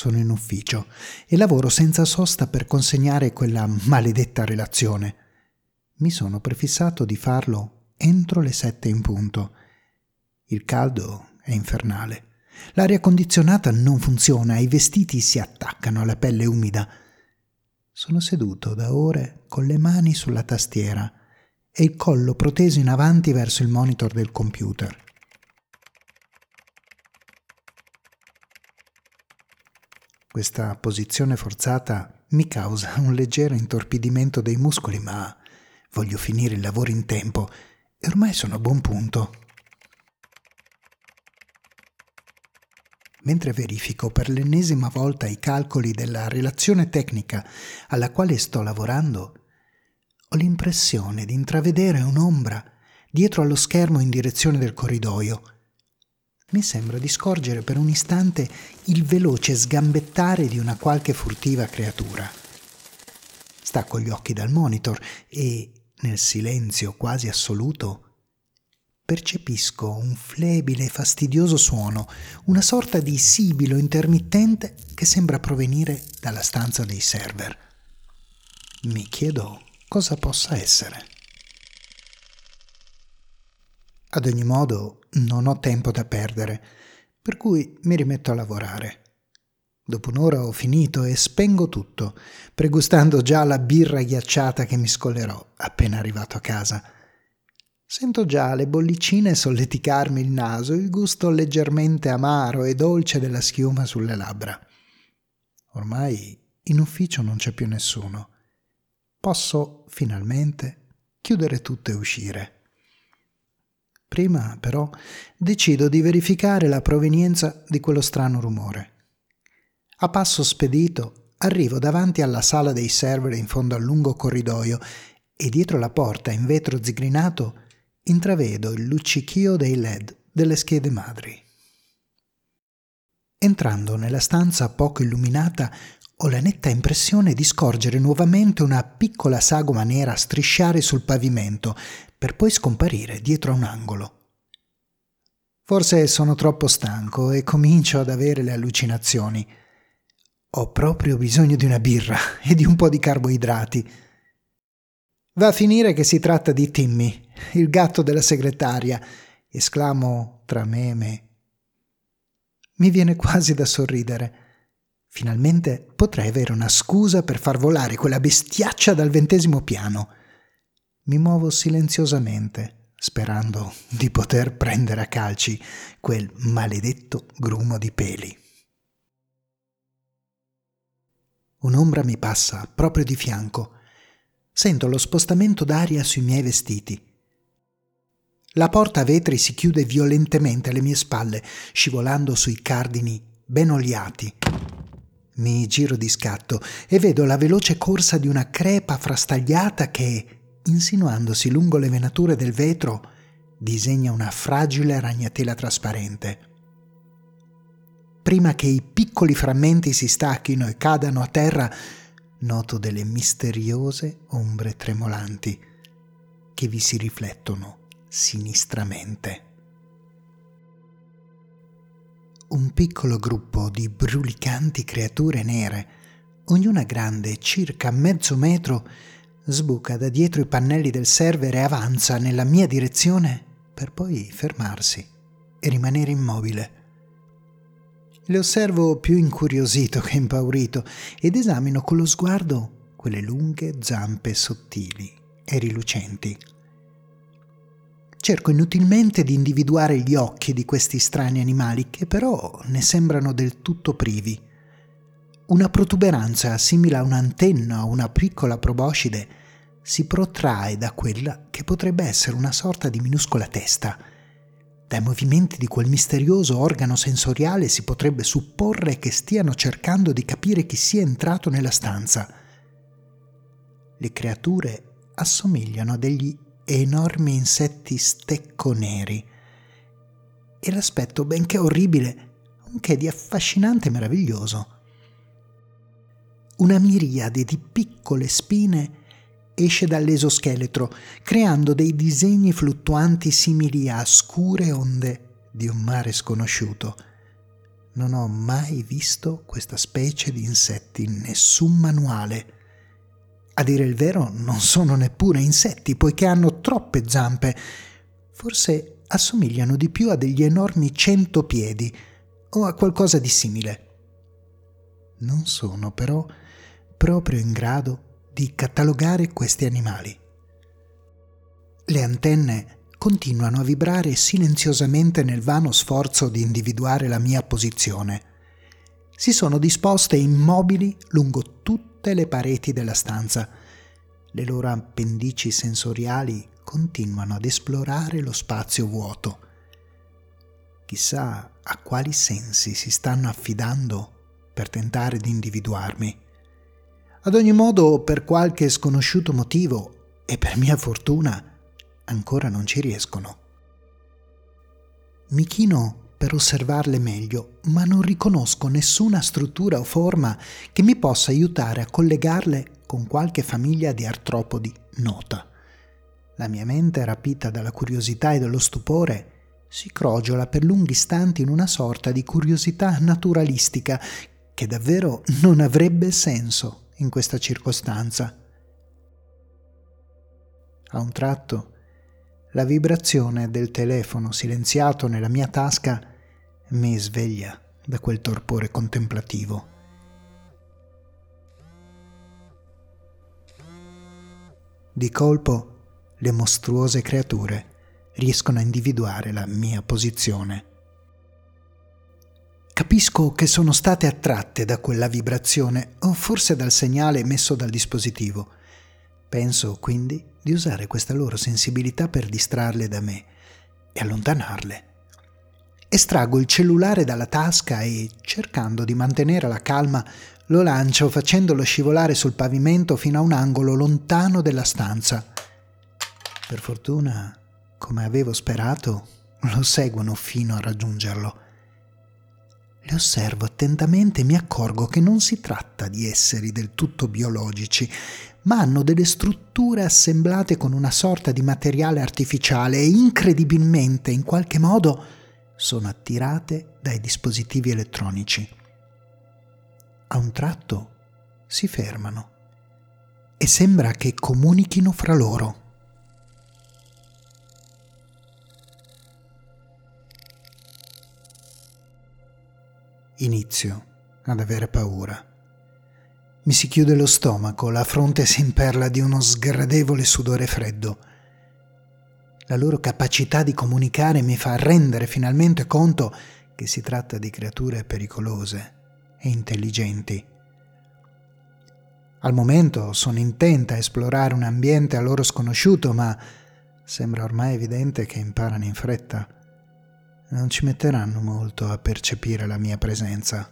Sono in ufficio e lavoro senza sosta per consegnare quella maledetta relazione. Mi sono prefissato di farlo entro le sette in punto. Il caldo è infernale. L'aria condizionata non funziona e i vestiti si attaccano alla pelle umida. Sono seduto da ore con le mani sulla tastiera e il collo proteso in avanti verso il monitor del computer. Questa posizione forzata mi causa un leggero intorpidimento dei muscoli, ma voglio finire il lavoro in tempo e ormai sono a buon punto. Mentre verifico per l'ennesima volta i calcoli della relazione tecnica alla quale sto lavorando, ho l'impressione di intravedere un'ombra dietro allo schermo in direzione del corridoio mi sembra di scorgere per un istante il veloce sgambettare di una qualche furtiva creatura. Stacco gli occhi dal monitor e, nel silenzio quasi assoluto, percepisco un flebile e fastidioso suono, una sorta di sibilo intermittente che sembra provenire dalla stanza dei server. Mi chiedo cosa possa essere. Ad ogni modo, non ho tempo da perdere, per cui mi rimetto a lavorare. Dopo un'ora ho finito e spengo tutto, pregustando già la birra ghiacciata che mi scollerò appena arrivato a casa. Sento già le bollicine solleticarmi il naso, il gusto leggermente amaro e dolce della schiuma sulle labbra. Ormai in ufficio non c'è più nessuno. Posso finalmente chiudere tutto e uscire. Prima, però, decido di verificare la provenienza di quello strano rumore. A passo spedito arrivo davanti alla sala dei server in fondo al lungo corridoio e dietro la porta in vetro zigrinato intravedo il luccichio dei led delle schede madri. Entrando nella stanza poco illuminata ho la netta impressione di scorgere nuovamente una piccola sagoma nera strisciare sul pavimento, per poi scomparire dietro a un angolo. Forse sono troppo stanco e comincio ad avere le allucinazioni. Ho proprio bisogno di una birra e di un po' di carboidrati. Va a finire che si tratta di Timmy, il gatto della segretaria, esclamo tra me e me. Mi viene quasi da sorridere. Finalmente potrei avere una scusa per far volare quella bestiaccia dal ventesimo piano mi muovo silenziosamente, sperando di poter prendere a calci quel maledetto grumo di peli. Un'ombra mi passa proprio di fianco. Sento lo spostamento d'aria sui miei vestiti. La porta a vetri si chiude violentemente alle mie spalle, scivolando sui cardini ben oliati. Mi giro di scatto e vedo la veloce corsa di una crepa frastagliata che, insinuandosi lungo le venature del vetro, disegna una fragile ragnatela trasparente. Prima che i piccoli frammenti si stacchino e cadano a terra, noto delle misteriose ombre tremolanti che vi si riflettono sinistramente. Un piccolo gruppo di brulicanti creature nere, ognuna grande circa mezzo metro, sbuca da dietro i pannelli del server e avanza nella mia direzione per poi fermarsi e rimanere immobile. Le osservo più incuriosito che impaurito ed esamino con lo sguardo quelle lunghe zampe sottili e rilucenti. Cerco inutilmente di individuare gli occhi di questi strani animali che però ne sembrano del tutto privi. Una protuberanza simile a un'antenna o una piccola proboscide si protrae da quella che potrebbe essere una sorta di minuscola testa. Dai movimenti di quel misterioso organo sensoriale si potrebbe supporre che stiano cercando di capire chi sia entrato nella stanza. Le creature assomigliano a degli enormi insetti stecco neri e l'aspetto, benché orribile, anche di affascinante e meraviglioso. Una miriade di piccole spine esce dall'esoscheletro, creando dei disegni fluttuanti simili a scure onde di un mare sconosciuto. non ho mai visto questa specie di insetti in nessun manuale. A dire il vero, non sono neppure insetti, poiché hanno troppe zampe. Forse assomigliano di più a degli enormi centopiedi o a qualcosa di simile. Non sono però proprio in grado di catalogare questi animali. Le antenne continuano a vibrare silenziosamente nel vano sforzo di individuare la mia posizione. Si sono disposte immobili lungo tutte le pareti della stanza. Le loro appendici sensoriali continuano ad esplorare lo spazio vuoto. Chissà a quali sensi si stanno affidando per tentare di individuarmi. Ad ogni modo, per qualche sconosciuto motivo, e per mia fortuna, ancora non ci riescono. Mi chino per osservarle meglio, ma non riconosco nessuna struttura o forma che mi possa aiutare a collegarle con qualche famiglia di artropodi nota. La mia mente, rapita dalla curiosità e dallo stupore, si crogiola per lunghi istanti in una sorta di curiosità naturalistica che davvero non avrebbe senso in questa circostanza. A un tratto la vibrazione del telefono silenziato nella mia tasca mi sveglia da quel torpore contemplativo. Di colpo le mostruose creature riescono a individuare la mia posizione. Capisco che sono state attratte da quella vibrazione o forse dal segnale emesso dal dispositivo. Penso quindi di usare questa loro sensibilità per distrarle da me e allontanarle. Estraggo il cellulare dalla tasca e, cercando di mantenere la calma, lo lancio facendolo scivolare sul pavimento fino a un angolo lontano della stanza. Per fortuna, come avevo sperato, lo seguono fino a raggiungerlo. Le osservo attentamente e mi accorgo che non si tratta di esseri del tutto biologici, ma hanno delle strutture assemblate con una sorta di materiale artificiale e incredibilmente, in qualche modo, sono attirate dai dispositivi elettronici. A un tratto si fermano e sembra che comunichino fra loro. Inizio ad avere paura. Mi si chiude lo stomaco, la fronte si imperla di uno sgradevole sudore freddo. La loro capacità di comunicare mi fa rendere finalmente conto che si tratta di creature pericolose e intelligenti. Al momento sono intenta a esplorare un ambiente a loro sconosciuto, ma sembra ormai evidente che imparano in fretta. Non ci metteranno molto a percepire la mia presenza.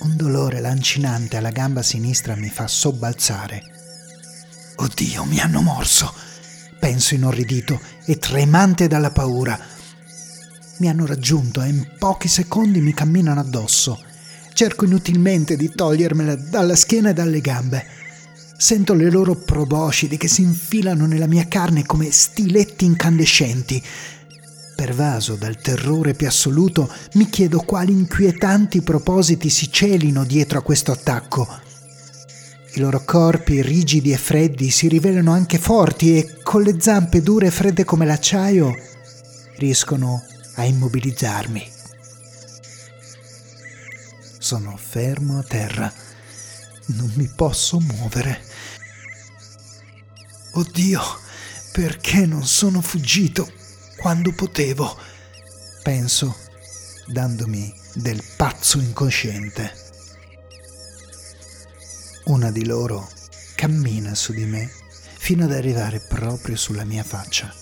Un dolore lancinante alla gamba sinistra mi fa sobbalzare. Oddio, mi hanno morso! Penso inorridito e tremante dalla paura. Mi hanno raggiunto e in pochi secondi mi camminano addosso. Cerco inutilmente di togliermela dalla schiena e dalle gambe. Sento le loro proboscidi che si infilano nella mia carne come stiletti incandescenti Pervaso dal terrore più assoluto, mi chiedo quali inquietanti propositi si celino dietro a questo attacco. I loro corpi rigidi e freddi si rivelano anche forti e con le zampe dure e fredde come l'acciaio riescono a immobilizzarmi. Sono fermo a terra. Non mi posso muovere. Oddio, perché non sono fuggito? Quando potevo, penso, dandomi del pazzo incosciente. Una di loro cammina su di me fino ad arrivare proprio sulla mia faccia.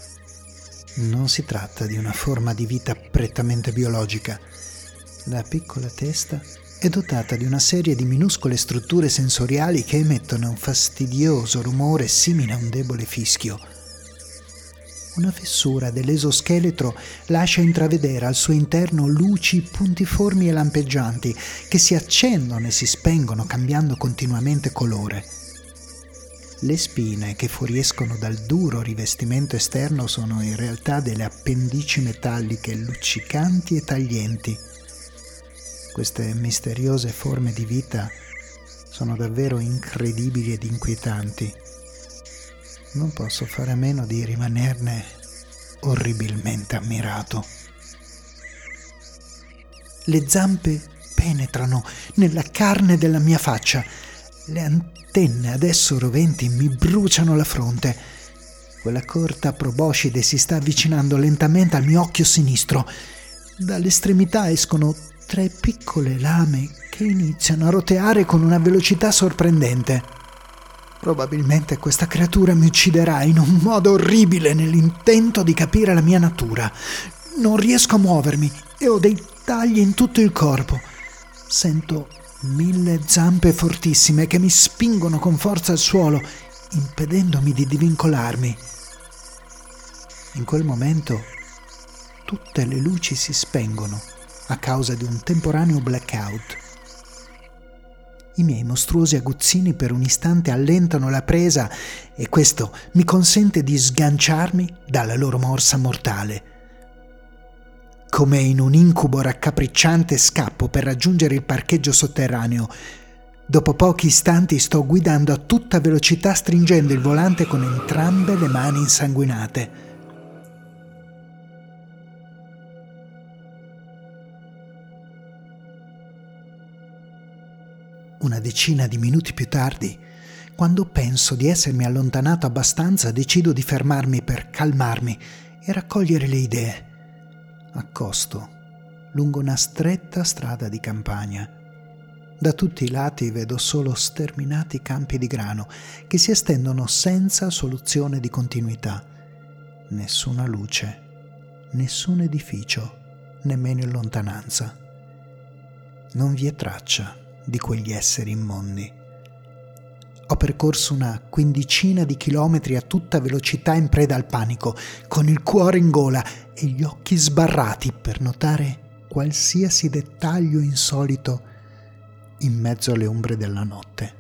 Non si tratta di una forma di vita prettamente biologica. La piccola testa è dotata di una serie di minuscole strutture sensoriali che emettono un fastidioso rumore simile a un debole fischio una fessura dell'esoscheletro lascia intravedere al suo interno luci puntiformi e lampeggianti che si accendono e si spengono cambiando continuamente colore. Le spine che fuoriescono dal duro rivestimento esterno sono in realtà delle appendici metalliche luccicanti e taglienti. Queste misteriose forme di vita sono davvero incredibili ed inquietanti. Non posso fare a meno di rimanerne orribilmente ammirato. Le zampe penetrano nella carne della mia faccia. Le antenne adesso roventi mi bruciano la fronte. Quella corta proboscide si sta avvicinando lentamente al mio occhio sinistro. Dall'estremità escono tre piccole lame che iniziano a roteare con una velocità sorprendente. Probabilmente questa creatura mi ucciderà in un modo orribile nell'intento di capire la mia natura. Non riesco a muovermi e ho dei tagli in tutto il corpo. Sento mille zampe fortissime che mi spingono con forza al suolo, impedendomi di divincolarmi. In quel momento tutte le luci si spengono a causa di un temporaneo blackout. I miei mostruosi aguzzini per un istante allentano la presa e questo mi consente di sganciarmi dalla loro morsa mortale. Come in un incubo raccapricciante scappo per raggiungere il parcheggio sotterraneo. Dopo pochi istanti sto guidando a tutta velocità stringendo il volante con entrambe le mani insanguinate. Una decina di minuti più tardi, quando penso di essermi allontanato abbastanza, decido di fermarmi per calmarmi e raccogliere le idee. Accosto lungo una stretta strada di campagna. Da tutti i lati vedo solo sterminati campi di grano che si estendono senza soluzione di continuità. Nessuna luce, nessun edificio, nemmeno in lontananza. Non vi è traccia di quegli esseri immondi. Ho percorso una quindicina di chilometri a tutta velocità in preda al panico, con il cuore in gola e gli occhi sbarrati per notare qualsiasi dettaglio insolito in mezzo alle ombre della notte.